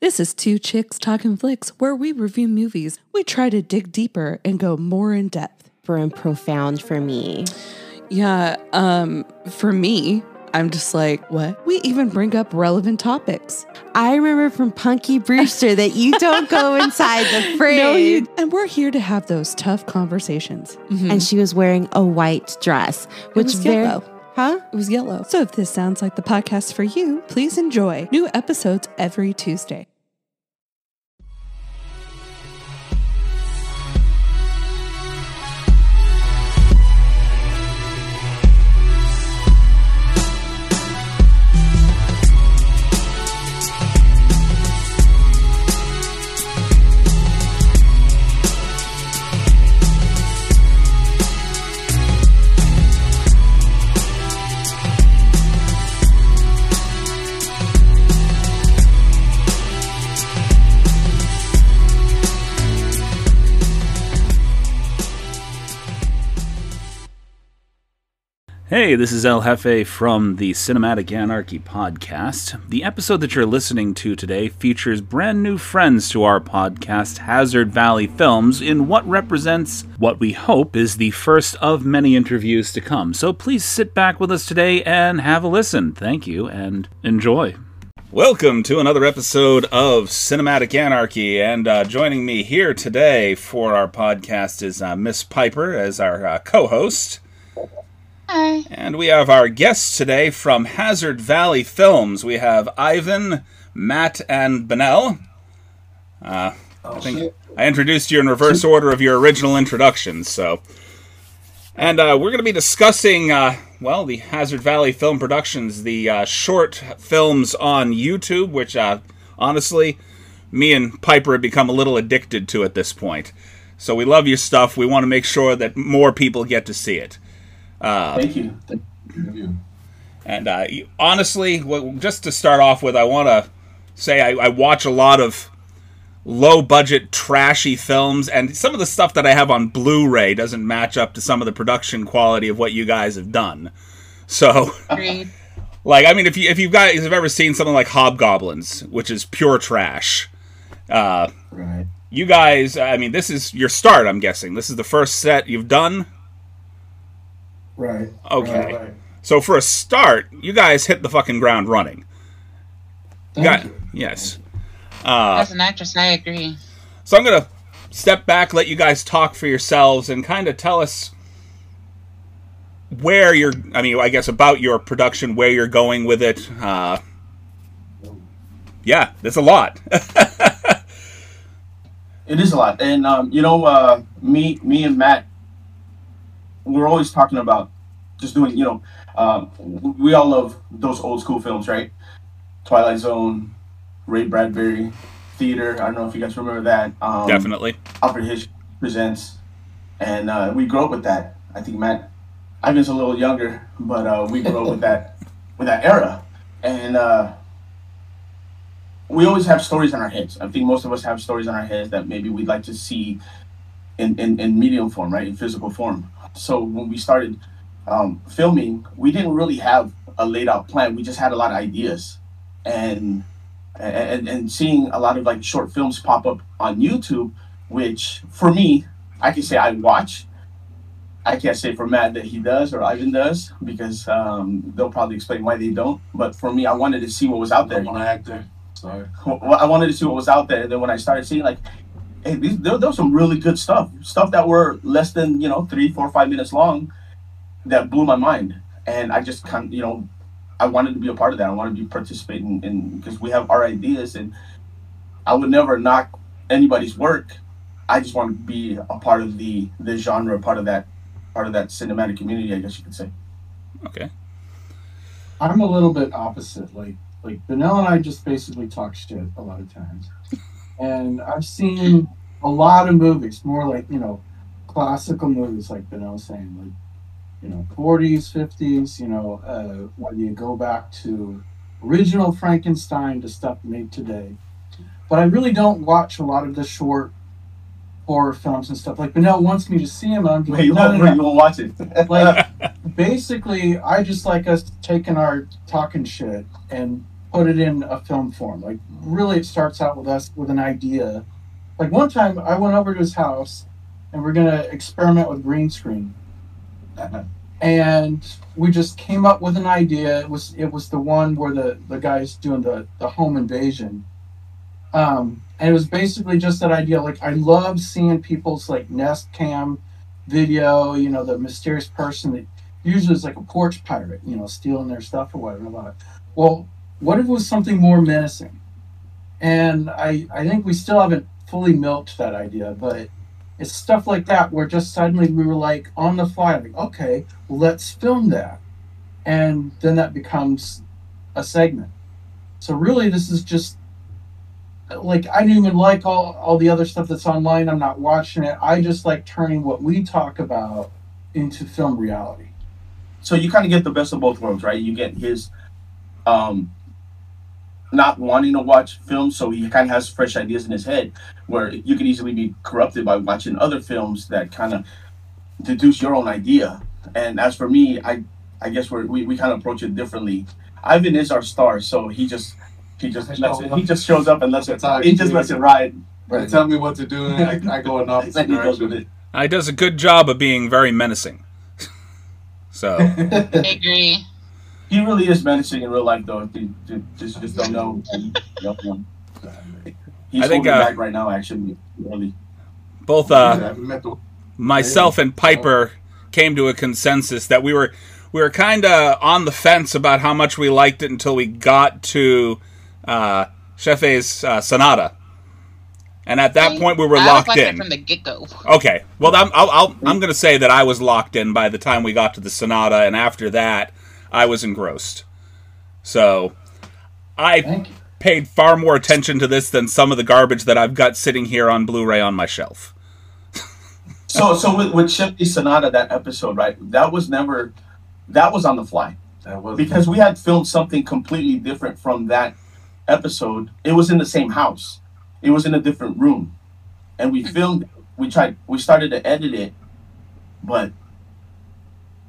This is Two Chicks Talking Flicks, where we review movies. We try to dig deeper and go more in depth. For and profound for me. Yeah, um, for me, I'm just like, what? We even bring up relevant topics. I remember from Punky Brewster that you don't go inside the fridge. No, you, and we're here to have those tough conversations. Mhm. And she was wearing a white dress, which was very, yellow. huh? It was yellow. So if this sounds like the podcast for you, please enjoy new episodes every Tuesday. Hey, this is El Jefe from the Cinematic Anarchy podcast. The episode that you're listening to today features brand new friends to our podcast, Hazard Valley Films, in what represents what we hope is the first of many interviews to come. So please sit back with us today and have a listen. Thank you and enjoy. Welcome to another episode of Cinematic Anarchy, and uh, joining me here today for our podcast is uh, Miss Piper as our uh, co-host. Hi. And we have our guests today from Hazard Valley Films. We have Ivan, Matt, and Benel. Uh, I think I introduced you in reverse order of your original introductions, so. And uh, we're going to be discussing, uh, well, the Hazard Valley Film Productions, the uh, short films on YouTube, which, uh, honestly, me and Piper have become a little addicted to at this point. So we love your stuff. We want to make sure that more people get to see it. Thank you. Thank you. And uh, honestly, well, just to start off with, I want to say I, I watch a lot of low budget, trashy films, and some of the stuff that I have on Blu ray doesn't match up to some of the production quality of what you guys have done. So, Agreed. like, I mean, if you if you guys have ever seen something like Hobgoblins, which is pure trash, uh, Right. you guys, I mean, this is your start. I'm guessing this is the first set you've done. Right. Okay. Right, right. So for a start, you guys hit the fucking ground running. Thank Got you. yes. Uh, As an actress, I agree. so I'm gonna step back, let you guys talk for yourselves, and kind of tell us where you're. I mean, I guess about your production, where you're going with it. Uh, yeah, there's a lot. It is a lot, and um, you know, uh, me, me and Matt, we're always talking about just doing. You know, um, we all love those old school films, right? Twilight Zone, Ray Bradbury, theater. I don't know if you guys remember that. Um, Definitely. Alfred Hitchcock presents, and uh, we grew up with that. I think Matt, Ivan's a little younger, but uh, we grew up with that, with that era, and uh, we always have stories in our heads. I think most of us have stories in our heads that maybe we'd like to see in, in, in medium form, right, in physical form. So when we started um, filming, we didn't really have a laid out plan. We just had a lot of ideas, and and and seeing a lot of like short films pop up on YouTube, which for me, I can say I watch. I can't say for Matt that he does or Ivan does because um, they'll probably explain why they don't. But for me, I wanted to see what was out there. I'm an actor. Sorry. I wanted to see what was out there. And then when I started seeing like, hey, these, there, there was some really good stuff, stuff that were less than you know three, four, five minutes long, that blew my mind. And I just kind of you know, I wanted to be a part of that. I wanted to be participating in because we have our ideas, and I would never knock anybody's work. I just want to be a part of the the genre, part of that, part of that cinematic community. I guess you could say. Okay. I'm a little bit opposite. Like like Benel and I just basically talk shit a lot of times. And I've seen a lot of movies, more like, you know, classical movies like Benel was saying, like, you know, 40s, 50s, you know, uh, whether you go back to original Frankenstein to stuff made today. But I really don't watch a lot of the short horror films and stuff. Like Benel wants me to see them. I'm Wait, you no, no, no. you won't watch it. like basically i just like us taking our talking shit and put it in a film form. Like really, it starts out with us with an idea. Like one time, I went over to his house, and we're gonna experiment with green screen, and we just came up with an idea. It was it was the one where the the guy's doing the the home invasion. Um, and it was basically just that idea. Like I love seeing people's like Nest Cam video. You know, the mysterious person that usually is like a porch pirate. You know, stealing their stuff or whatever. Well, what if it was something more menacing? And I I think we still haven't fully milked that idea, but it's stuff like that where just suddenly we were like on the fly, like okay, let's film that, and then that becomes a segment. So really, this is just like I don't even like all all the other stuff that's online. I'm not watching it. I just like turning what we talk about into film reality. so you kind of get the best of both worlds, right? You get his um, not wanting to watch films, so he kind of has fresh ideas in his head, where you could easily be corrupted by watching other films that kind of deduce your own idea. And as for me, I I guess we're, we we kind of approach it differently. Ivan is our star, so he just he just lets it, he just shows up and lets it That's how he just lets it ride. They tell me what to do, and I, I go in opposite Then he goes with direction. it. Uh, he does a good job of being very menacing. so I agree. He really is menacing in real life, though. You, you just just don't know. Don't know. He's I think, holding uh, back right now, actually. Really. both uh, haven't met the- myself and Piper came to a consensus that we were we were kind of on the fence about how much we liked it until we got to uh, Chefe's uh, Sonata, and at that point we were I was locked like that in. from the get go. Okay. Well, I'm, I'll, I'll, I'm going to say that I was locked in by the time we got to the Sonata, and after that, I was engrossed. So, I paid far more attention to this than some of the garbage that I've got sitting here on Blu-ray on my shelf. So, so with, with Shifty Sonata, that episode, right? That was never, that was on the fly That was because we had filmed something completely different from that episode. It was in the same house. It was in a different room, and we hmm. filmed. We tried. We started to edit it, but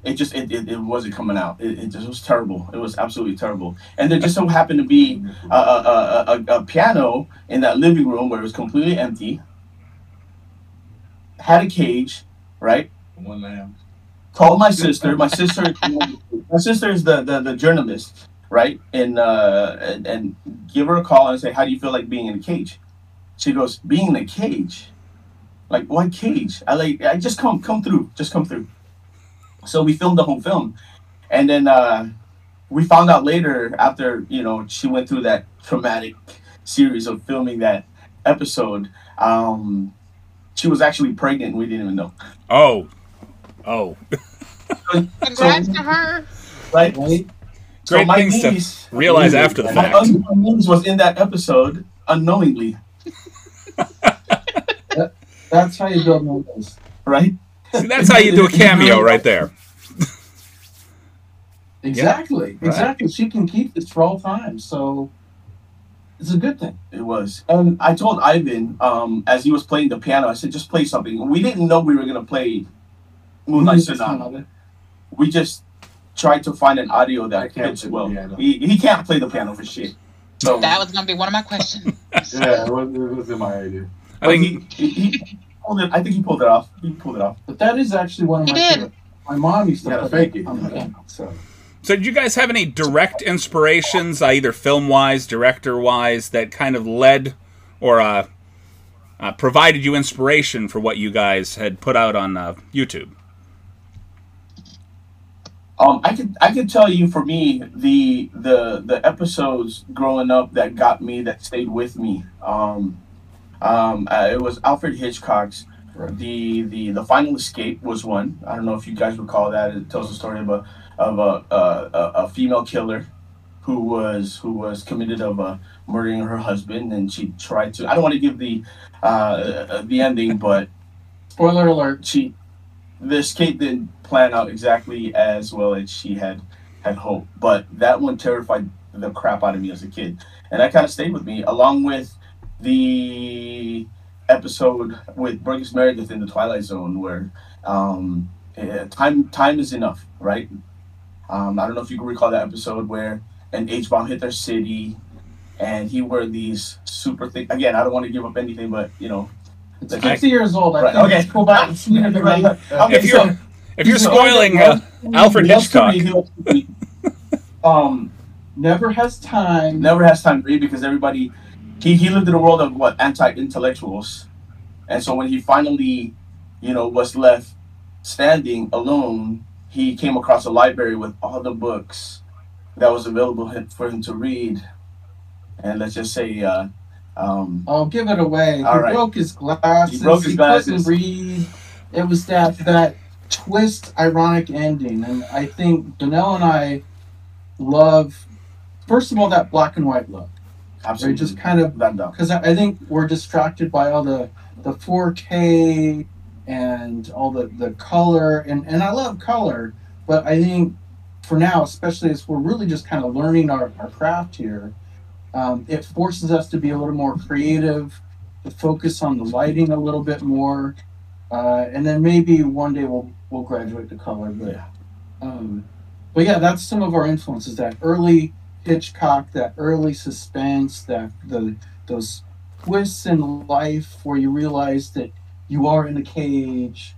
it just it, it, it wasn't coming out. It, it just was terrible. It was absolutely terrible. And there just so happened to be a, a, a, a, a piano in that living room where it was completely empty. Had a cage, right? one lamb. Called my sister. My sister, my sister is the, the, the journalist, right? And, uh, and and give her a call and say, "How do you feel like being in a cage?" She goes, "Being in a cage, like why cage? I like I just come come through, just come through." So we filmed the whole film, and then uh, we found out later after you know she went through that traumatic series of filming that episode. Um, she was actually pregnant. We didn't even know, Oh, oh, Congrats to her. right? Right? So Great my things to niece, realize after the my fact. ugly niece was in that episode unknowingly, That's how you build memories. right? See, that's how you do a cameo right there. Exactly. Exactly. She can keep this for all time. So it's a good thing. It was. And I told Ivan, um, as he was playing the piano, I said, just play something. We didn't know we were going to play Moonlight Sonata. We just tried to find an audio that fits well. He, he can't play the piano for shit. So That was gonna be one of my questions. Yeah, it was, it was in my idea. I think he, he, he pulled it, I think he pulled it off. He pulled it off. But that is actually one of He my did. favorite. My mom used to You gotta fake it. on the. So So, did you guys have any direct inspirations, uh, either film wise, director wise, that kind of led or uh, uh, provided you inspiration for what you guys had put out on uh, YouTube? Um, I could I could tell you for me the the the episodes growing up that got me that stayed with me. Um, um, uh, it was Alfred Hitchcock's the the the Final Escape was one. I don't know if you guys recall that. It tells the story of a of a a, a, a female killer who was who was committed of uh, murdering her husband, and she tried to. I don't want to give the uh, uh, the ending, but spoiler alert. she the escape didn't plan out exactly as well as she had had hoped but that one terrified the crap out of me as a kid and that kind of stayed with me along with the episode with Burgess Meredith in the Twilight Zone where um, eh, time time is enough right um, I don't know if you can recall that episode where an H bomb hit their city, and he wore these super thick. Again, I don't want to give up anything, but you know, It's the- 50 years old. I Right, think okay. it's cool back and see it Right. Okay, If you're so- if you're he's spoiling uh, Alfred He loves to Hitchcock, read, he loves to read. um, never has time. never has time to read because everybody he, he lived in a world of what anti-intellectuals and so when he finally you know was left standing alone he came across a library with all the books that was available for him to read and let's just say uh, um, I'll give it away. He right. broke his glasses. He broke his glasses. couldn't read. It was that that twist, ironic ending, and I think Danelle and I love. First of all, that black and white look. Absolutely just kind of because I, I think we're distracted by all the the 4K and all the the color and and I love color, but I think for now, especially as we're really just kind of learning our, our craft here, um, it forces us to be a little more creative, to focus on the lighting a little bit more, uh, and then maybe one day we'll we'll graduate to color. But Yeah. um, but yeah, that's some of our influences. That early Hitchcock, that early suspense, that the those twists in life where you realize that you are in a cage,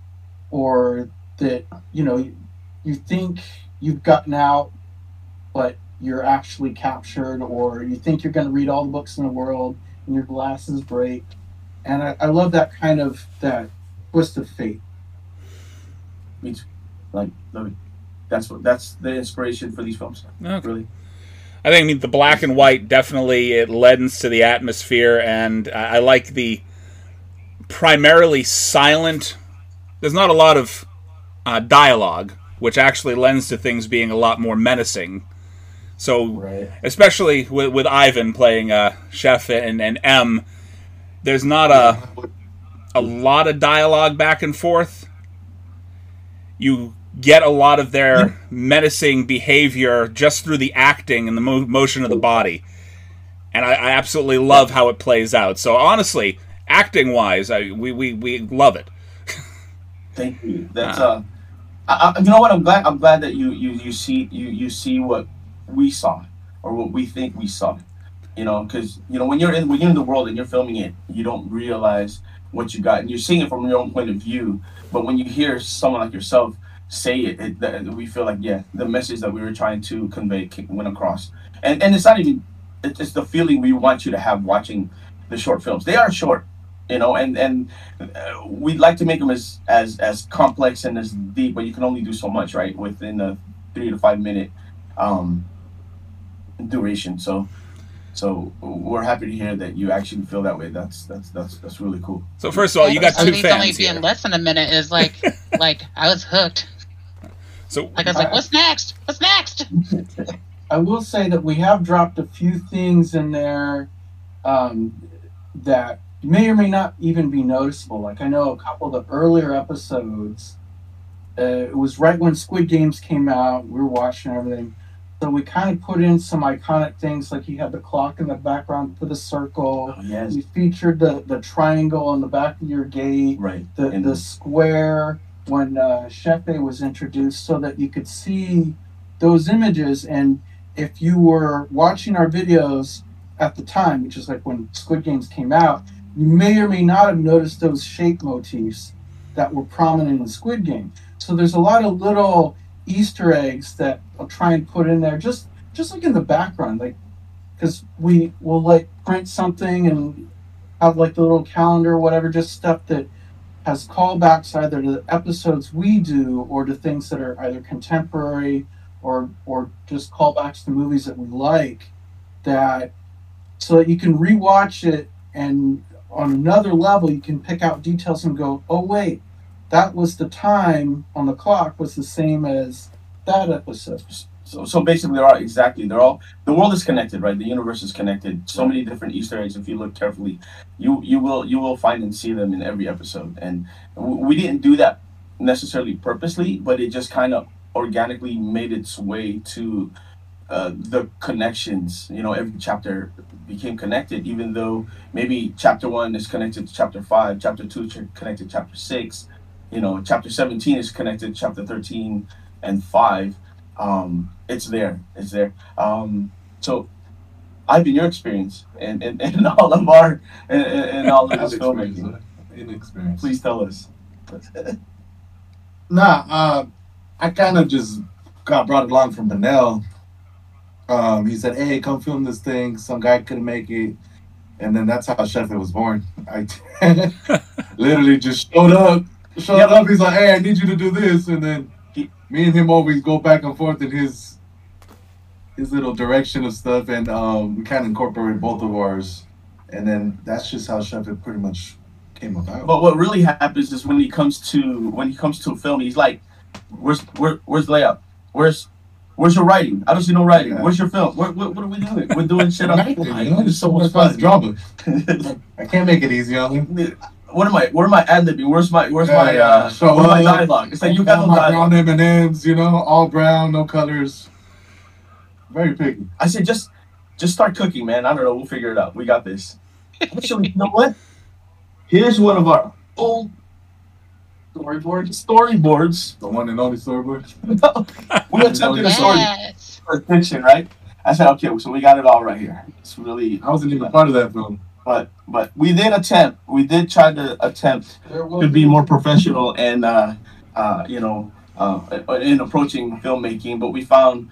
or that you know you, you think you've gotten out, but you're actually captured, or you think you're going to read all the books in the world and your glasses break. And I, I love that kind of that twist of fate. like love it. that's what that's the inspiration for these films Okay. really I think the black and white definitely it lends to the atmosphere, and I I like the primarily silent. There's not a lot of uh, dialogue, which actually lends to things being a lot more menacing. So, right especially with, with Ivan playing uh, Chef and, and M, there's not a a lot of dialogue back and forth. You get a lot of their menacing behavior just through the acting and the mo- motion of the body, and I, I absolutely love how it plays out. So honestly, acting wise, I, we, we we love it. Thank you. That's uh, I, I, you know what? I'm glad. I'm glad that you you you see you you see what we saw or what we think we saw. You know, because you know when you're in when you're in the world and you're filming it, you don't realize what you got, and you're seeing it from your own point of view. But when you hear someone like yourself say it, it that, we feel like yeah, the message that we were trying to convey went across. And and it's not even it's just the feeling we want you to have watching the short films. They are short, you know, and and uh, we'd like to make them as as as complex and as deep, but you can only do so much, right, within a three to five minute um, duration. So, so we're happy to hear that you actually feel that way. That's that's that's that's really cool. So first of all, you got At two least only fans being here. less than a minute is like, like I was hooked. So Like I was like, what's next? What's next? I will say that we have dropped a few things in there um, that may or may not even be noticeable. Like I know a couple of the earlier episodes, uh, it was right when Squid Games came out. We were watching everything, so we kind of put in some iconic things, like you had the clock in the background for the circle. Oh, yes, You featured the the triangle on the back of your gate right. the, And- the square when uh, Shefe was introduced so that you could see those images. And if you were watching our videos at the time, which is like when Squid Games came out, you may or may not have noticed those shape motifs that were prominent in Squid Game. So there's a lot of little Easter eggs that I'll try and put in there, just just like in the background, like because we will like print something and have like the little calendar or whatever, just stuff that has callbacks either to the episodes we do or to things that are either contemporary or or just callbacks to movies that we like that so that you can rewatch it and on another level you can pick out details and go oh wait that was the time on the clock was the same as that episode So, so basically, they're all exactly. They're all. The world is connected, right? The universe is connected. So many different Easter eggs. If you look carefully, you you will you will find and see them in every episode. And we didn't do that necessarily purposely, but it just kind of organically made its way to uh, the connections. You know, every chapter became connected, even though maybe chapter one is connected to chapter five, chapter two connected to chapter six. You know, chapter seventeen is connected to chapter thirteen and five um, it's there. It's there. Um, So, Ivan your experience and, and, and all of our and, and and all of this filmmaking. huh? Inexperience. Please tell us. Nah, uh, I kind of just got brought along from Benel. Um, he said, "Hey, come film this thing." Some guy couldn't make it, and then that's how Chef It was born. I literally just showed up. Showed Yeah. up. He's like, "Hey, I need you to do this," and then He- me and him always go back and forth in his his little direction of stuff, and um, we kind of incorporate both of ours, and then that's just how Chef It pretty much came about. But what really happens is when he comes to when he comes to a film, he's like, "Where's where, where's layout? Where's where's your writing? I don't see no writing. Yeah. Where's your film? What, what, what are we doing? We're doing shit on the Nothing, fly. you know, It's so much fun drama. I can't make it easy on him. What am I? Where am I ad libbing? Where's my where's my uh show where's my dialogue? It's like you got All no dialogue. brown M and M's, you know, all brown, no colors. Very picky. I said just just start cooking, man. I don't know. We'll figure it out. We got this. Actually, you know what? Here's one of our old storyboards. storyboards. The one and only storyboard. we attempted a story Yes. for fiction, right? I said, okay, so we got it all right here. It's really, I wasn't even part of that film. but but we did attempt. We did try to attempt to be more professional and uh, uh, you know uh, in approaching filmmaking, but we found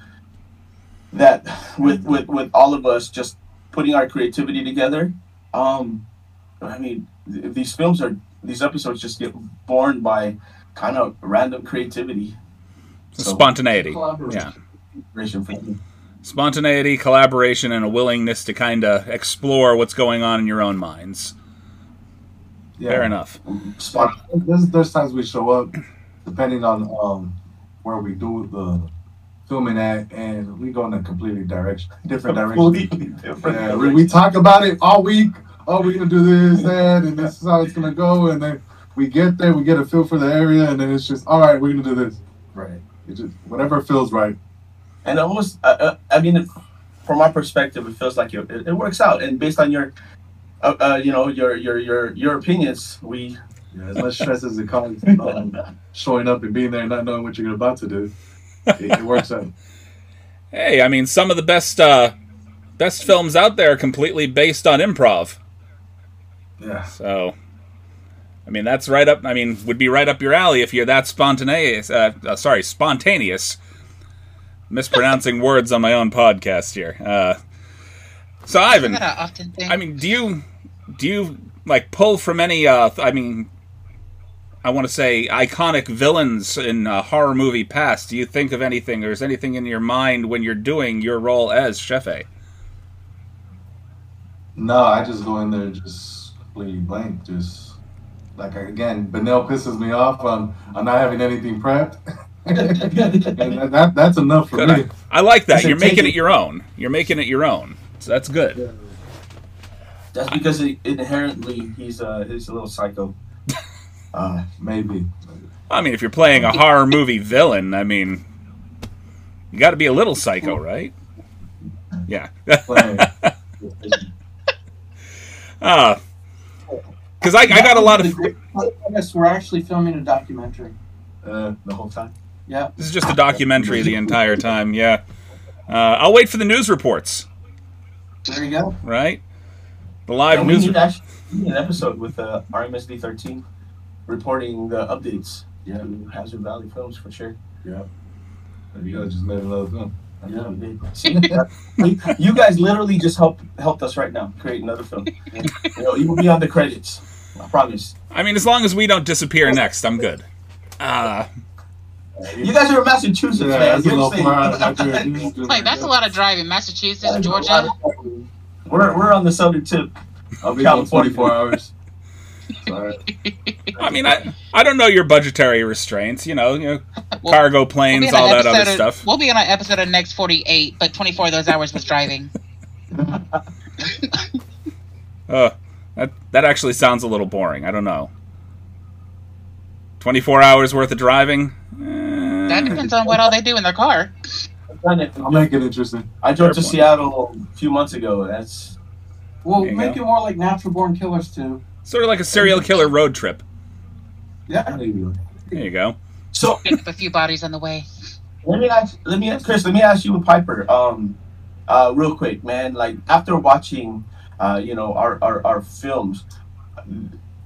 that with with with all of us just putting our creativity together, um, I mean, th- these films are these episodes just get born by kind of random creativity. So, Spontaneity. Collaboration. Yeah. inspiration for me. Spontaneity, collaboration, and a willingness to kind of explore what's going on in your own minds. Yeah. Fair enough. Spot- There's, there's times we show up, depending on um where we do the filming at, and we go in a completely direction, different direction. completely different. Yeah, we, we talk about it all week. Oh, we're gonna do this, that, and this is how it's gonna go. And then we get there, we get a feel for the area, and then it's just all right. We're gonna do this. Right. It just whatever feels right. and almost uh, uh, i mean from my perspective it feels like it, it works out and based on your uh, uh, you know your your your your opinions we Yeah, as much stress as it causes um, showing up and being there and not knowing what you're about to do, it, it works out. Hey, I mean, some of the best uh, best films out there are completely based on improv. Yeah. So, I mean, that's right up. I mean, would be right up your alley if you're that spontaneous. Uh, uh, sorry, spontaneous. Mispronouncing words on my own podcast here. Uh, so, Ivan, What I often think. I mean, do you do you like pull from any? Uh, I mean, I want to say iconic villains in uh, horror movie past. Do you think of anything, or is anything in your mind when you're doing your role as Chefe? No, I just go in there just completely blank. Just like again, Benel pisses me off on on not having anything prepped. and that, that- that's enough for Good. me. I, I like that. You're making it. it your own. You're making it your own. So that's good. that's because he, inherently he's uh he's a little psycho uh Maybe. I mean, if you're playing a horror movie villain, I mean, you got to be a little psycho, right? Yeah. Playing. Uh, because I, I got a lot of. Yes, we're actually filming a documentary. Uh, the whole time Yeah. This is just a documentary the entire time. Yeah. Uh, I'll wait for the news reports. There you go. Right. The live and we news. need actually we need an episode with uh rmsd 13 reporting the updates Yeah. to hazard valley films for sure yeah. You gotta just let another film. Yeah, we did. See, we- you guys literally just helped helped us right now create another film. You know, you will be on the credits. I promise. I mean, as long as we don't disappear next, I'm good. Uh, You guys are in Massachusetts, Yeah, man. that's a You're little safe. far out out there. Just- like that's a lot of driving. Massachusetts, Georgia. We're we're on the southern tip I'll of be gone California. 24 hours. Sorry. I mean, I I don't know your budgetary restraints. You know, you know, Well, cargo We'll planes, be, on all that other of- stuff. we'll be on an episode of next 48, but 24 of those hours was driving. Uh, that that actually sounds a little boring. I don't know. Twenty four hours worth of driving. Eh, That depends on what all they do in their car. I'll make it interesting. I drove to Seattle a few months ago. That's We'll make go. it more like Natural Born Killers too. Sort of like a serial killer road trip. Yeah. Maybe. There you go. so. Pick up a few bodies on the way. Let me ask. Let me ask Chris. Let me ask you, with Piper. Um, uh, real quick, man. Like after watching, uh, you know, our, our our films,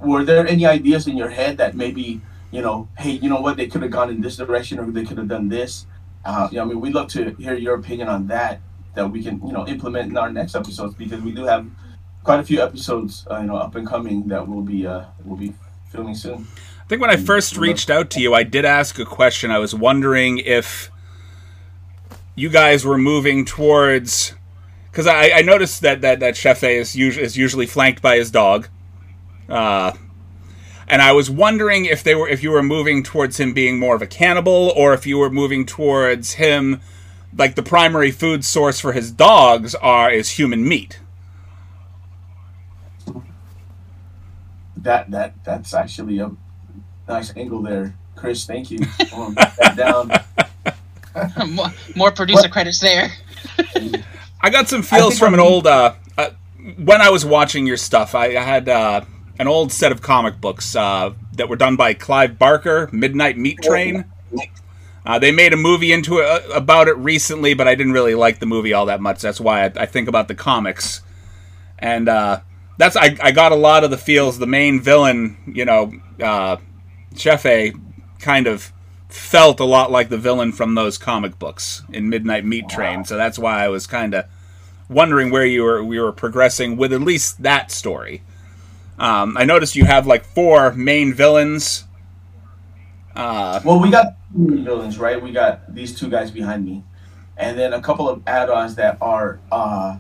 were there any ideas in your head that maybe you know, hey, you know what, they could have gone in this direction or they could have done this? Uh, you know, I mean, we'd love to hear your opinion on that that we can you know implement in our next episodes because we do have quite a few episodes, uh, you know, up and coming that we'll be uh, will be filming soon. I think when I first reached out to you, I did ask a question. I was wondering if you guys were moving towards because I, I noticed that that that Chef A is usually is usually flanked by his dog, uh, and I was wondering if they were if you were moving towards him being more of a cannibal or if you were moving towards him like the primary food source for his dogs are is human meat. That that that's actually a nice angle there, Chris. Thank you. Um, down. more, more producer credits there. I got some feels from an I'm- old. Uh, uh, when I was watching your stuff, I, I had uh, an old set of comic books uh, that were done by Clive Barker, Midnight Meat Train. Uh, they made a movie into it, uh, about it recently, but I didn't really like the movie all that much. That's why I, I think about the comics, and uh, that's I, I got a lot of the feels. The main villain, you know, uh, Chef A, kind of felt a lot like the villain from those comic books in Midnight Meat Train. So that's why I was kind of wondering where you were we were progressing with at least that story. Um, I noticed you have like four main villains. Uh, Well, we got villains, right? We got these two guys behind me, and then a couple of add-ons that are uh,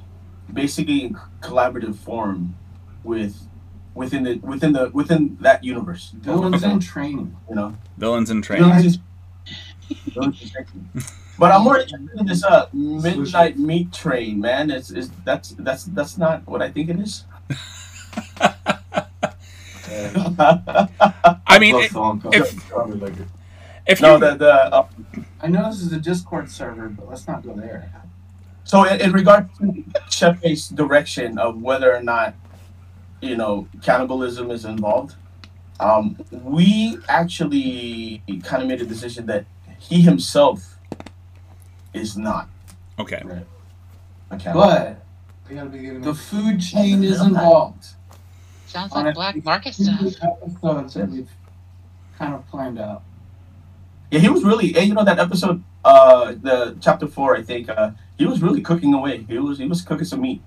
basically in collaborative form with within the within the within that universe. Villains in training. You know, villains in training. Villains is- training. But I'm more interested in this uh midnight meat train, man. It's, it's that's that's that's not what I think it is. I mean, Plus it- the if- Probably if you no, the the uh, I know this is a Discord server, but let's not go there. So in, in regard to Chef A's direction of whether or not, you know, cannibalism is involved, um, we actually kind of made a decision that he himself is not okay, a cannibal. But We gotta be getting the food chain is involved. Sounds like a- black market Two stuff. episodes that we've kind of planned out. yeah, he was really, and you know that episode, uh, the chapter four, I think, uh, he was really cooking away. He was he was cooking some meat.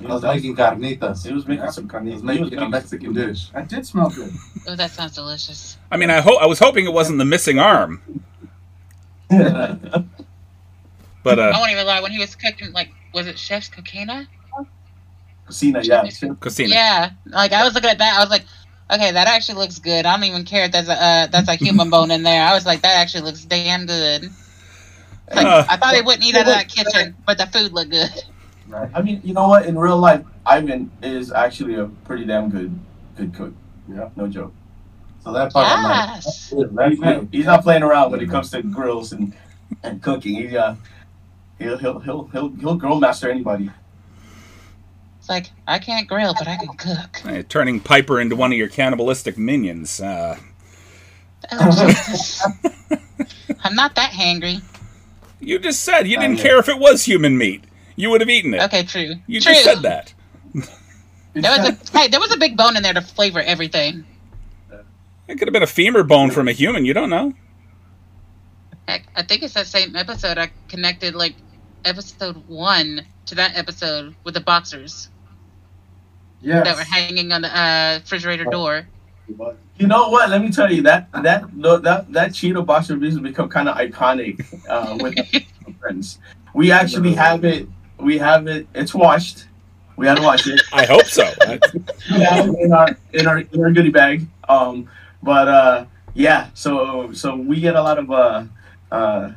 He I was was, making carnitas. he was making some He carne. was He was making a making Mexican dish. That did smell good. Oh, that sounds delicious. I mean, I hope I was hoping it wasn't the missing arm, but I uh, won't even lie. When he was cooking, like, was it Chef's Cocina? Cena, yeah. Christina. Yeah. Like, I was looking at that. I was like, okay, that actually looks good. I don't even care if there's a uh, that's a human bone in there. I was like, that actually looks damn good. Like, Uh. I thought they wouldn't eat out of that kitchen, but the food looked good. Right. I mean, you know what? In real life, Ivan is actually a pretty damn good good cook. Yeah. No joke. So that part I'm like, that's He's not, he's not playing around when it comes to grills and, and cooking. He uh, he'll he'll he'll he'll he'll grill master anybody. It's like, I can't grill, but I can cook. Uh, turning Piper into one of your cannibalistic minions. Uh, Oh, I'm not that hangry. you just said you didn't care if it was human meat. You would have eaten it. Okay, true. You true. just said that. There was a hey, there was a big bone in there to flavor everything. It could have been a femur bone from a human. You don't know. Heck, I think it's that same episode. I connected like episode one to that episode with the boxers yes. that were hanging on the uh, refrigerator door. You know what? Let me tell you that that that that Cheeto boxer has become kind of iconic uh, with our friends. We actually have it. We have it. It's washed. We had to wash it. I hope so. I- we have it in our in our in our goodie bag. Um, but uh, yeah. So so we get a lot of uh, uh,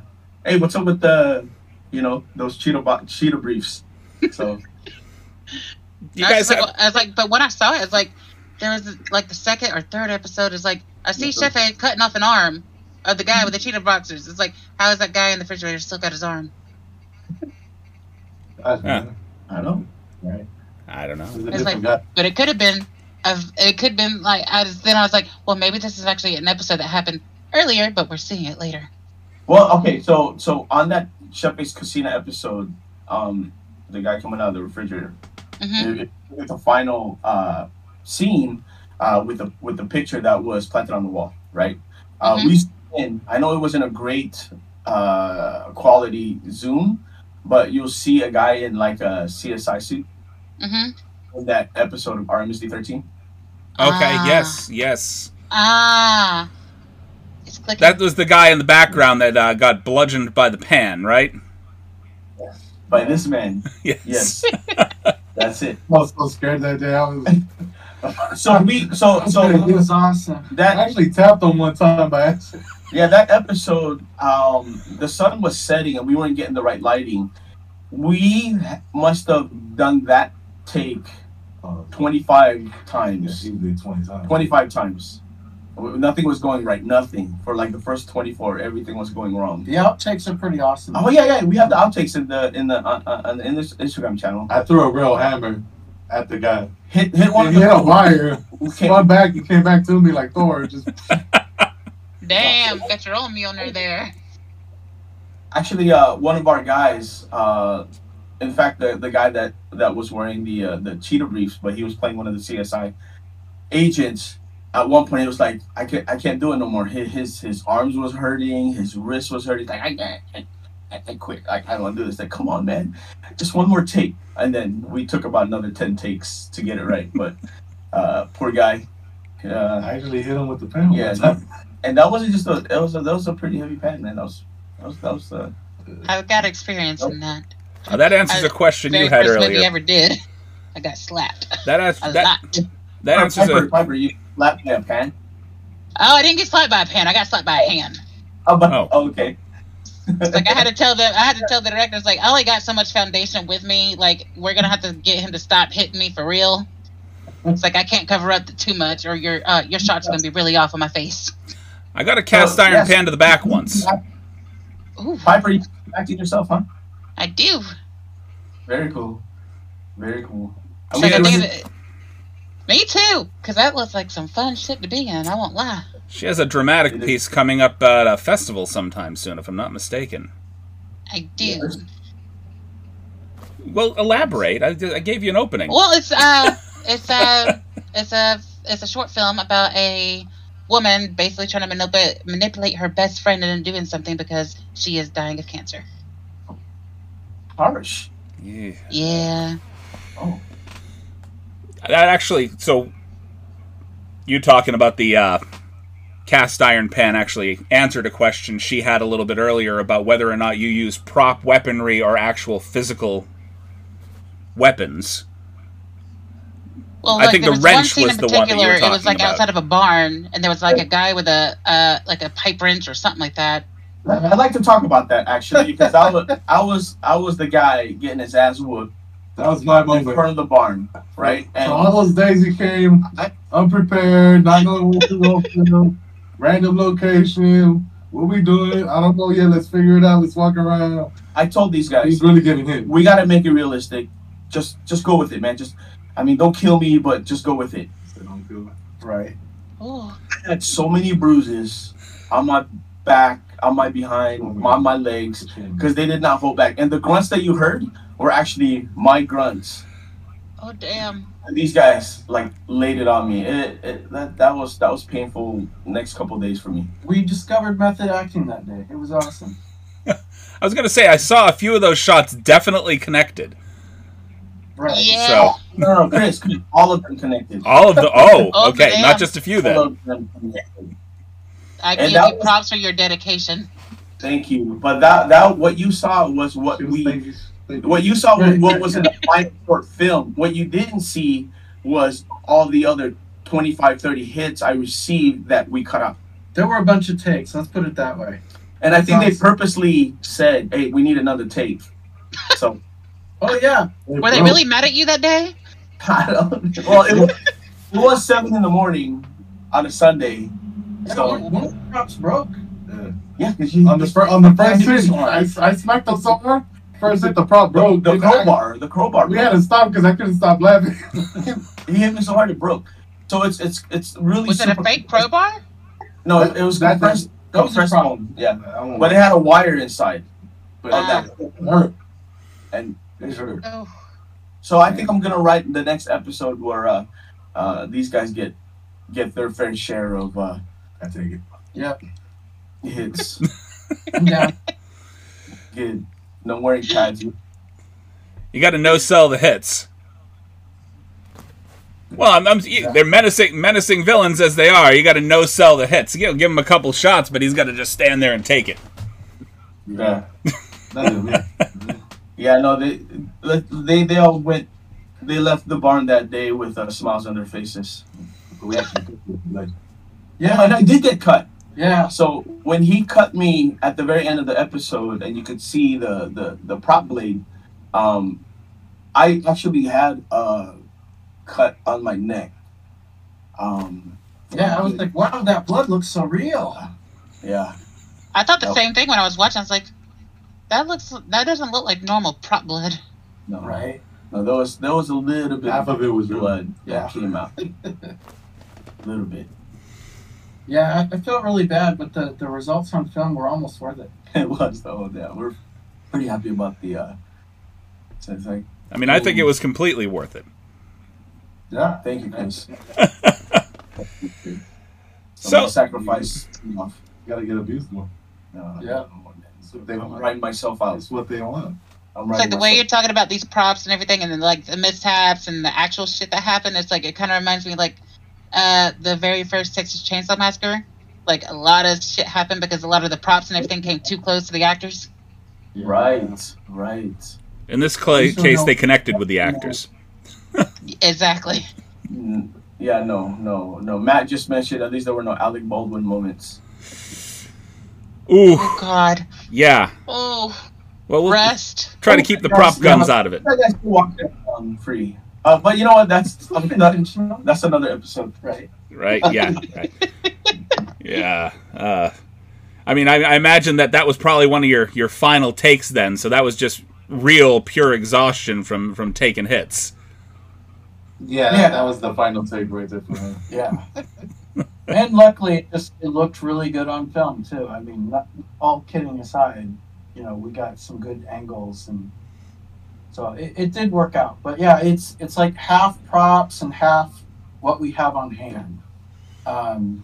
hey, what's up with the, you know, those Cheeto bo- Cheeto briefs? So you I guys was, like, have. I was like, but when I saw it, it's like there was like the second or third episode is like I see Yes, Chef A cutting off an arm of the guy with the cheetah boxers. It's like how is that guy in the refrigerator still got his arm? Yeah. I don't know. Right. I don't know. It's like- guy. But it could have been, of it could have been like I just, then I was like, well, maybe this is actually an episode that happened earlier, but we're seeing it later. Well, okay, so so on that Chef's Casino episode, um, the guy coming out of the refrigerator. Mhm. It- it- the final uh, scene, uh, with the with the picture that was planted on the wall, right? Uh, Mhm. We in. I know it wasn't a great uh, quality zoom, but you'll see a guy in like a CSI suit Mm-hmm. in that episode of RMSD 13. Okay, Ah. yes, yes. Ah. It's clicking. That was the guy in the background that uh, got bludgeoned by the pan, right? By this man, Yes. yes, that's it. I was so scared that day. I was, So we, so it so was awesome. I that actually tapped on one time by accident. Yeah, that episode, um, the sun was setting and we weren't getting the right lighting. We must have done that take Uh, 25 times. easily 20 times. 25 times. Nothing was going right. Nothing. For like the first 24, everything was going wrong. The outtakes are pretty awesome. Oh yeah, yeah. We have the outtakes in the in the uh, uh, in this Instagram channel. I threw a real hammer at the guy. Hit hit one And of he the had a wire. We Spun back. He came back to me like Thor. Just Damn, got your own Mjolnir there. Actually, uh, one of our guys, uh, in fact, the, the guy that, that was wearing the uh, the cheetah briefs, but he was playing one of the CSI agents. At one point, he was like, "I can't, I can't do it no more." His his, his arms was hurting, his wrist was hurting. He's like, "I can't, I, I, I quit. I, I don't want to do this." Like, come on, man, just one more take. And then we took about another ten takes to get it right. But uh, poor guy. Uh, I actually hit him with the pen. yeah, time. and that wasn't just a. That was a, that was a pretty heavy pen, man. That was that was that was. Uh, I've got experience in that. Uh, that answers a question Very you had first movie I ever did. I got slapped. That ans- A that lot. that answers Piper, a Piper, you slapped me a pen. Oh, I didn't get slapped by a pen. I got slapped by a hand. Oh, but, Oh. oh. okay. Like I had to tell them, I had to tell the directors, like I only got so much foundation with me. Like we're gonna have to get him to stop hitting me for real. It's like I can't cover up too much, or your uh, your shot's are gonna be really off on my face. I got a cast Oh, iron yes. pan to the back once. Ooh, Piper, you acted yourself, huh? I do. Very cool. Very cool. It's like I think that- me too, because that looks like some fun shit to be in. I won't lie. She has a dramatic piece coming up at a festival sometime soon, if I'm not mistaken. I do. Well, elaborate. I, I gave you an opening. Well, it's uh, it's a, it's a, it's a short film about a woman basically trying to manipulate manipulate her best friend into doing something because she is dying of cancer. harsh. Yeah. Yeah. Oh. That actually, so you talking about the uh, cast iron pan actually answered a question she had a little bit earlier about whether or not you use prop weaponry or actual physical weapons. Well, I think there the was one wrench scene was in the one that you were particular. It was like about. outside of a barn, and there was like a guy with a uh, like a pipe wrench or something like that. I'd like to talk about that actually because I was I was I was the guy getting his ass whooped That was my moment. in front of the barn, right? So all those days he came unprepared, not knowing what to go to, random location. What we doing? I don't know yet. Let's figure it out. Let's walk around. I told these guys He's really getting hit. we got to make it realistic. Just just go with it, man. Just I mean, don't kill me, but just go with it. Right. Oh, I had so many bruises on my back, on my behind, oh, on my legs, because they did not hold back. And the grunts that you heard were actually my grunts. Oh damn. And these guys like laid it on me. It, it that that was that was painful. Next couple days for me. We discovered method acting that day. It was awesome. I was going to say, I saw a few of those shots definitely connected. Right. Yeah. So, No, no, Chris, all of them connected. all of the. Oh, Oh, okay. damn. Not just a few All then. of them connected. I And give that you was- props for your dedication. Thank you. But that that what you saw was what was we thinking- what you saw was what was in the final short film. What you didn't see was all the other 25, 30 hits I received that we cut out. There were a bunch of takes. Let's put it that way. And I think they Sounds- purposely said, "Hey, we need another take." So Oh yeah. Were they really mad at you that day? I don't. Well, it was, it was seven in the morning on a Sunday. So So one of the props broke. Yeah. yeah, 'cause you, On the fir- on the first Yeah, hit, I, I smacked him so hard. First hit, the prop the, the Then I- crowbar, the crowbar. We had to stop because I couldn't stop laughing. He hit me so hard it broke. So it's it's it's really. Was it a fake crowbar? No, it, it was That- compressed. that was the compressed problem. Yeah, but it had a wire inside. But Ah. that, hurt. and Sure. Oh, so I think I'm gonna write the next episode where uh, uh, these guys get get their fair share of uh, I take it. Yep. hits. Yeah. get no wearing pads. You got to no sell the hits. Well, I'm, I'm, they're menacing, menacing villains as they are. You got to no sell the hits. You know, give him a couple shots, but he's got to just stand there and take it. Yeah. Yeah. Yeah, no, they they they all went. They left the barn that day with uh, smiles on their faces. We actually like Yeah, and I did get cut. Yeah. So when he cut me at the very end of the episode, and you could see the the the prop blade, um, I actually had a cut on my neck. Um, Yeah. I was like, wow, that blood looks so real. yeah, I thought the same thing when I was watching. I was like, that looks that doesn't look like normal prop blood. no, Right. no, there was there was a little bit half of it was real. blood Yeah. came out, a little bit. Yeah. I, I felt really bad, but the, the results on film were almost worth it. It was though. Yeah, we're pretty happy about the. uh so it's like, I mean, I think it was completely worth it. Yeah. thank you, Chris. So- so sacrifice. You Gotta get abused more. uh, Yeah. That's what they I'm want. writing myself out. That's what they want. I'm It's like the way you're talking about these props and everything, and then like the mishaps and the actual shit that happened. It's like it kind of reminds me like uh the very first Texas Chainsaw Massacre. Like a lot of shit happened because a lot of the props and everything came too close to the actors. Right, right. In this cla- case, they connected with the actors. Exactly. Mm, Yeah, no, no, no. Matt just mentioned at least there were no Alec Baldwin moments. Ooh, Oh God. yeah. Oh, Well, we'll rest. try to keep the prop guns out of it. That guy still walked free. Uh, but you know what? That's that, that's another episode. Right. right? Yeah, right. yeah. Uh, I mean, I, I imagine that that was probably one of your your final takes then. So that was just real pure exhaustion from from taking hits. Yeah, Yeah. that was the final take right there for him. Yeah. and luckily, it just it looked really good on film too. I mean, not, all kidding aside, you know, we got some good angles and so it, it did work out. But yeah, it's it's like half props and half what we have on hand. Um,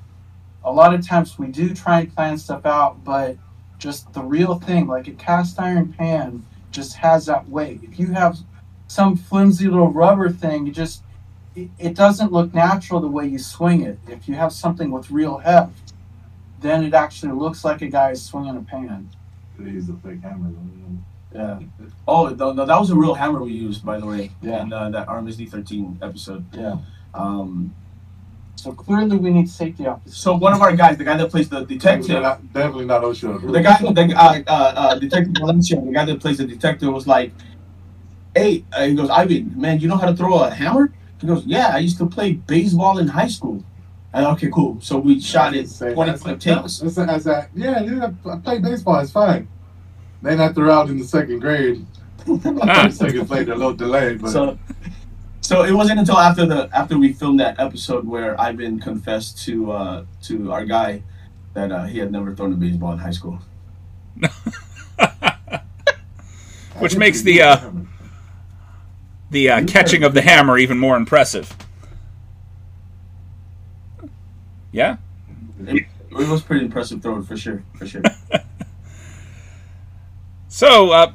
a lot of times we do try and plan stuff out, but just the real thing, like a cast iron pan, just has that weight. If you have some flimsy little rubber thing, you just it, doesn't look natural the way you swing it. If you have something with real heft, then it actually looks like a guy is swinging a pan. They used a fake hammer. Yeah, Oh no, no, that was a real hammer we used, by the way. Yeah. In uh, that Armis D13 episode. yeah. Um, So clearly, we need safety officers. so one of our guys, the guy that plays the Definitely detective, not, definitely not OSHA. the guy, the uh, uh, uh, detective Valencia, the guy that plays the detective, was like, "Hey," uh, he goes, "Ivan, man, you know how to throw a hammer?" He goes, "Yeah, I used to play baseball in high school." And okay, cool. So we shot it twenty that's foot like- takes. that's- that's yeah, yeah, I play baseball. It's fine. Then I threw out in the second grade. Seconds later, a little delayed, but So, so it wasn't until after the after we filmed that episode where Ivan confessed to uh, to our guy that uh, he had never thrown a baseball in high school. Which makes the, uh, The uh, catching of the hammer even more impressive. Yeah. It, it was pretty impressive throw for sure, for sure. So, uh,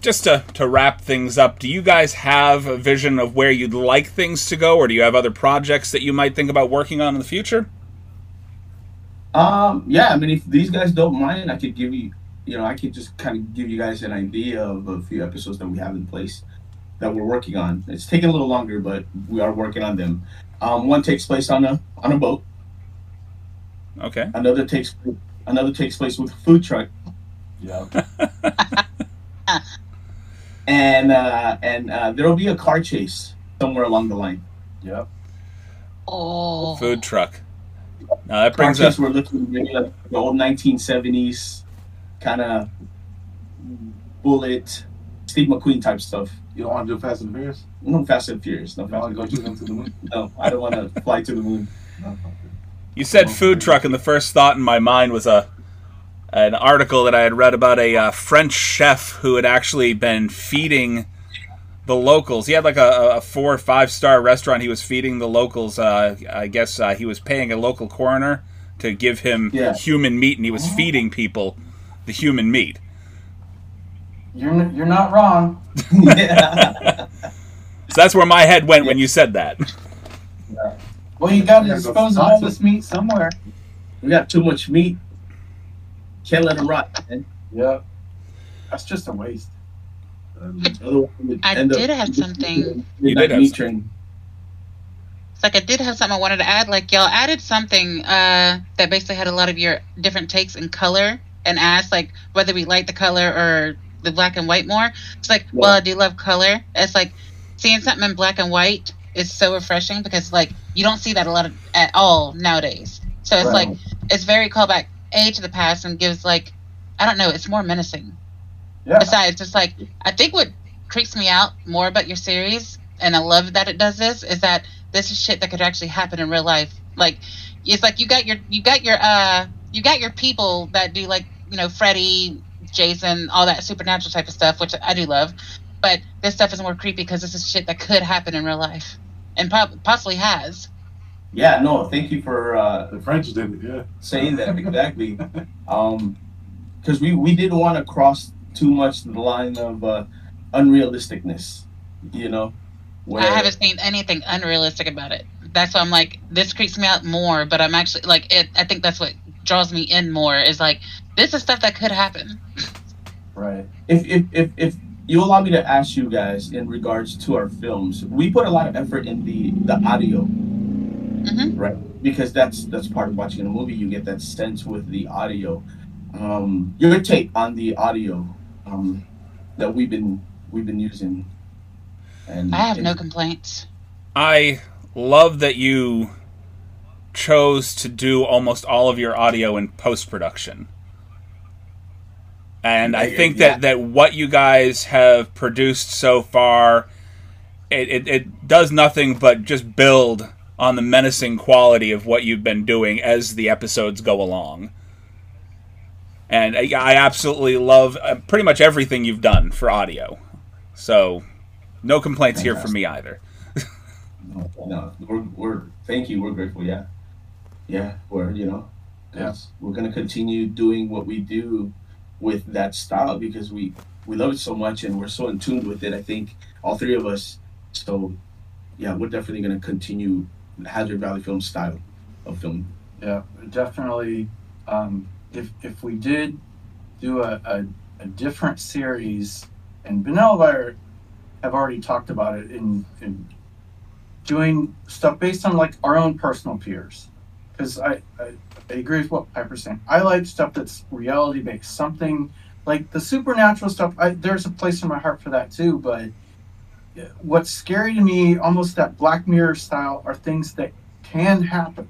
just to, to wrap things up, do you guys have a vision of where you'd like things to go, or do you have other projects that you might think about working on in the future? Um, yeah, I mean, if these guys don't mind, I could give you, you know, I could just kind of give you guys an idea of a few episodes that we have in place that we're working on. It's taking a little longer, but we are working on them. Um, one takes place on a on a boat. Okay. Another takes another takes place with a food truck. yeah. and uh, and uh, there will be a car chase somewhere along the line. Yep. Oh. Food truck. Now that Car brings chase us. we're looking maybe like the old 1970s kind of bullet Steve McQueen type stuff. You don't want to do Fast and Furious? No Fast and Furious. No, You Fast want to and go shoot them to the moon? no, I don't want to fly to the moon. No. You said food truck, and the first thought in my mind was a an article that I had read about a uh, French chef who had actually been feeding the locals. He had like a, a four or five star restaurant. He was feeding the locals. Uh, I guess uh, he was paying a local coroner to give him Yeah. human meat, and he was feeding people the human meat. You're n- you're not wrong. yeah. So that's where my head went when you said that. Well, you got to dispose of all this meat somewhere. We got too much meat. Can't let them rot. Man. Yeah, that's just a waste. Otherwise, we would I end up- did have something. You did have meat something. train. It's like I did have something I wanted to add. Like y'all added something uh, that basically had a lot of your different takes in color, and asked like whether we like the color or the black and white more. It's like, well, I do love color. It's like seeing something in black and white is so refreshing because like you don't see that a lot of, at all nowadays. So it's Right. like it's very callback A to the past and gives like I don't know, it's more menacing. Yeah, Besides, it's like I think what creeps me out more about your series, and I love that it does this, is that this is shit that could actually happen in real life. Like it's like you got your you got your uh you got your people that do like you know Freddy, Jason, all that supernatural type of stuff, which I do love. But this stuff is more creepy because this is shit that could happen in real life, and prob- possibly has. Yeah, no, thank you for uh, The French did it, yeah. saying that exactly. um, because we we didn't want to cross too much the line of uh, unrealisticness, you know. Where, I haven't seen anything unrealistic about it. That's why I'm like, this creeps me out more. But I'm actually like, it. I think that's what draws me in more. Is like, this is stuff that could happen. right. if if if if you allow me to ask you guys in regards to our films, we put a lot of effort in the the audio, hmm right? Because that's that's part of watching a movie. You get that sense with the audio. Um, your take on the audio um, that we've been we've been using. And I have no complaints. I love that you chose to do almost all of your audio in post production. And I Yeah, think yeah. that, that what you guys have produced so far, it, it, it does nothing but just build on the menacing quality of what you've been doing as the episodes go along. And I, I absolutely love uh, pretty much everything you've done for audio. So, no complaints here for me either. No, no, we're, we're thank you. We're grateful. Yeah, yeah. We're you know, 'cause we're gonna continue doing what we do with that style because we we love it so much and we're so in tune with it. I think all three of us. So, yeah, we're definitely gonna continue Hazard Valley Film style of film. Yeah, definitely. Um, if if we did do a, a, a different series, and Benel and I have already talked about it in in doing stuff based on like our own personal peers, because I, I I agree with what Piper's saying. I like stuff that's reality based, something like the supernatural stuff. I, there's a place in my heart for that too, but. What's scary to me, almost that Black Mirror style, are things that can happen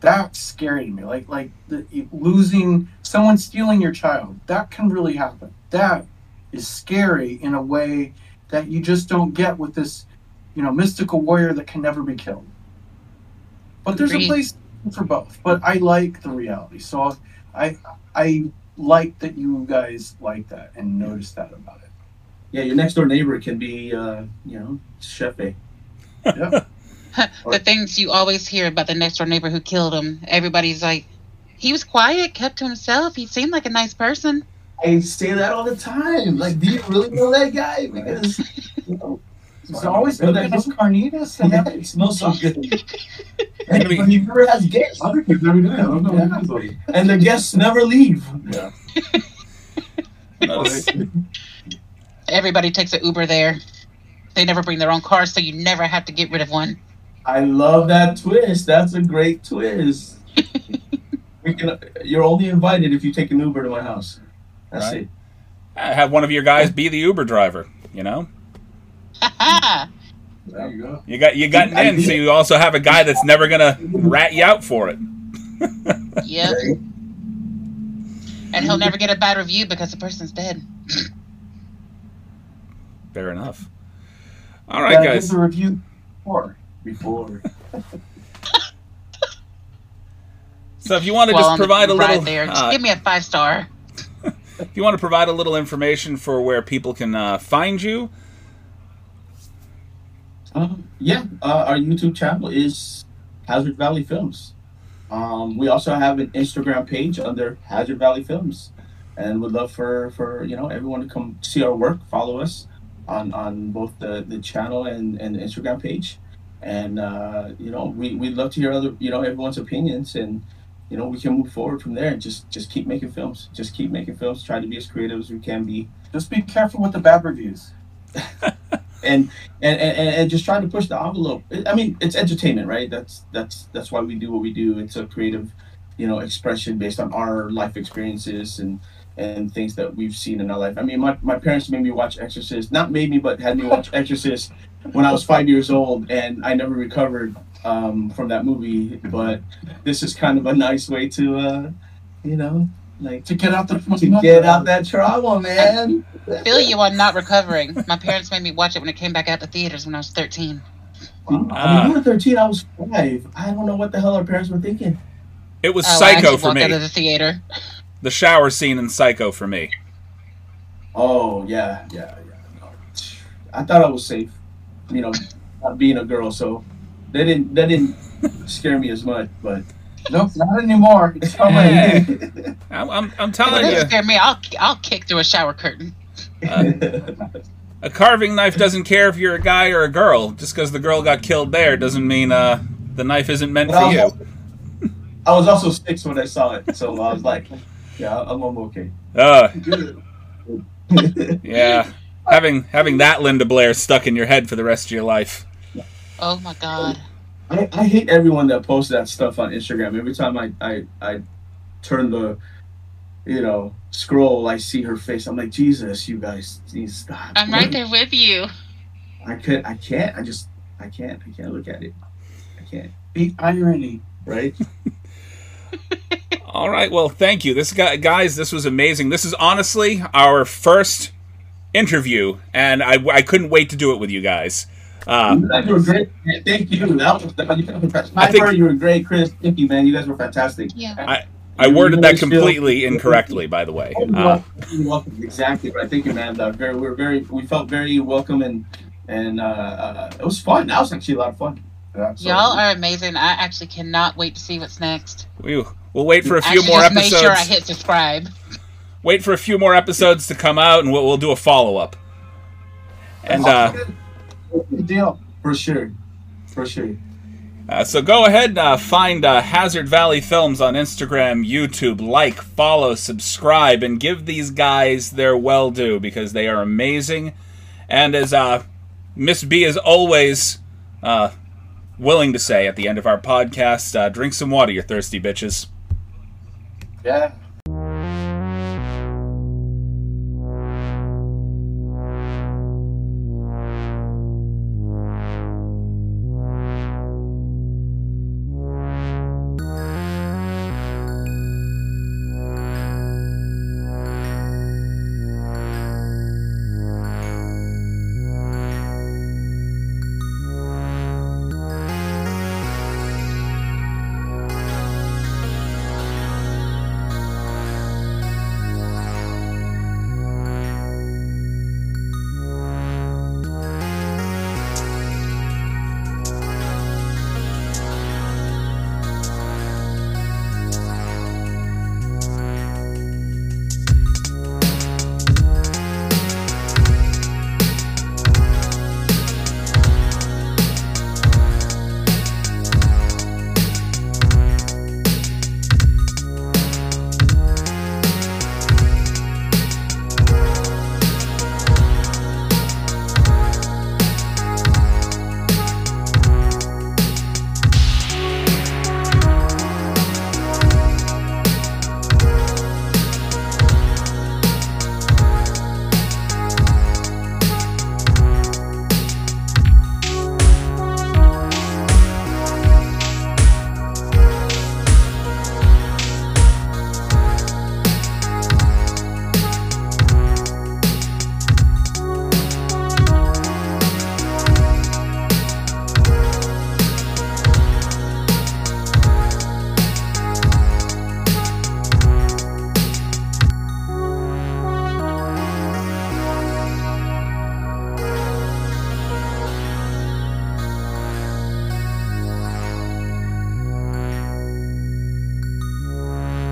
that's scary to me. Like like the, losing someone stealing your child. That can really happen. That is scary in a way that you just don't get with this, you know, mystical warrior that can never be killed. But there's a place for both. But I like the reality. So I I like that you guys like that and notice that about it. Yeah, your next door neighbor can be uh, you know Chef A. the things you always hear about the next door neighbor who killed him. Everybody's like, he was quiet, kept to himself. He seemed like a nice person. I say that all the time. Like, do you really know that guy? Because you know, He's always But cooking that- us carnitas and yeah, everything. it smells so good. and he never has guests, Other kids every day. I don't know what it is, like- and the guests never leave. Yeah. Everybody takes an Uber there. They never bring their own car, so you never have to get rid of one. I love that twist. That's a great twist. we can. You're only invited if you take an Uber to my house. That's Right. it. Have one of your guys be the Uber driver. You know, There you go. you got you got in, so you also have a guy that's never gonna rat you out for it. Yep. And he'll never get a bad review because the person's dead. Fair enough. All right, Gotta guys. give the review before. Before. So if you want to While just on the provide a little, there. Just uh, give me a five star. if you want to provide a little information for where people can uh, find you, Um, yeah, uh, our YouTube channel is Hazard Valley Films. Um, we also have an Instagram page under Hazard Valley Films, and would love for for you know everyone to come see our work, follow us on on both the the channel and and the Instagram page, and uh, you know we we'd love to hear other you know everyone's opinions and. You know, we can move forward from there and just just keep making films. Just keep making films. Try to be as creative as we can be. Just be careful with the bad reviews. and and, and and just trying to push the envelope. I mean, it's entertainment, right? That's that's that's why we do what we do. It's a creative, you know, expression based on our life experiences and and things that we've seen in our life. I mean, my, my parents made me watch Exorcist. Not made me, but had me watch Exorcist when I was five years old, and I never recovered um, from that movie. But this is kind of a nice way to, uh, you know, like To get out the to get out that trauma, man. I Feel you on not recovering. My parents made me watch it when it came back out to theaters when I was 13. I mean, you were 13, I was five. I don't know what the hell our parents were thinking. it was Oh, Psycho actually for walked out me. of the theater. The shower scene in Psycho for me. Oh yeah, yeah, yeah. No. I thought I was safe, you know, not being a girl, so they didn't that didn't scare me as much. But Nope, not anymore. It's. Hey. I'm, I'm, I'm telling you, scare me, I'll I'll kick through a shower curtain. a carving knife doesn't care if you're a guy or a girl. Just because the girl got killed there doesn't mean uh, the knife isn't meant for you. I was also six when I saw it, so I was like, yeah, I'm, I'm okay. Uh, yeah. Having having that Linda Blair stuck in your head for the rest of your life. Oh my god. I, I hate everyone that posts that stuff on Instagram. Every time I, I, I turn the, you know, scroll, I see her face. I'm like, Jesus, you guys, please stop. I'm right there with you. I could, I can't. I just, I can't. I can't look at it. I can't. The irony. Right? All right. Well, thank you. This guy, guys, this was amazing. This is honestly our first interview, and I, I couldn't wait to do it with you guys. Uh, you were great. Thank you. That was, that, you guys were, I think- you were great, Chris. Thank you, man. You guys were fantastic. Yeah. I You worded that completely incorrectly, by the way. Uh, You're welcome. Exactly right. Thank you, man. Uh, very, we are very, we felt very welcome and and uh, uh, it was fun. That was actually a lot of fun. Yeah, so- Y'all are amazing. I actually cannot wait to see what's next. we, we'll wait for a few actually more just made episodes. sure I hit subscribe. Wait for a few more episodes to come out, and we'll, we'll do a follow up. And uh, Good deal. For sure. For sure. Uh, so go ahead, uh, find uh, Hazard Valley Films on Instagram, YouTube, like, follow, subscribe, and give these guys their well due because they are amazing. And as uh, Miss B is always uh, willing to say at the end of our podcast, uh, drink some water, you thirsty bitches. Yeah.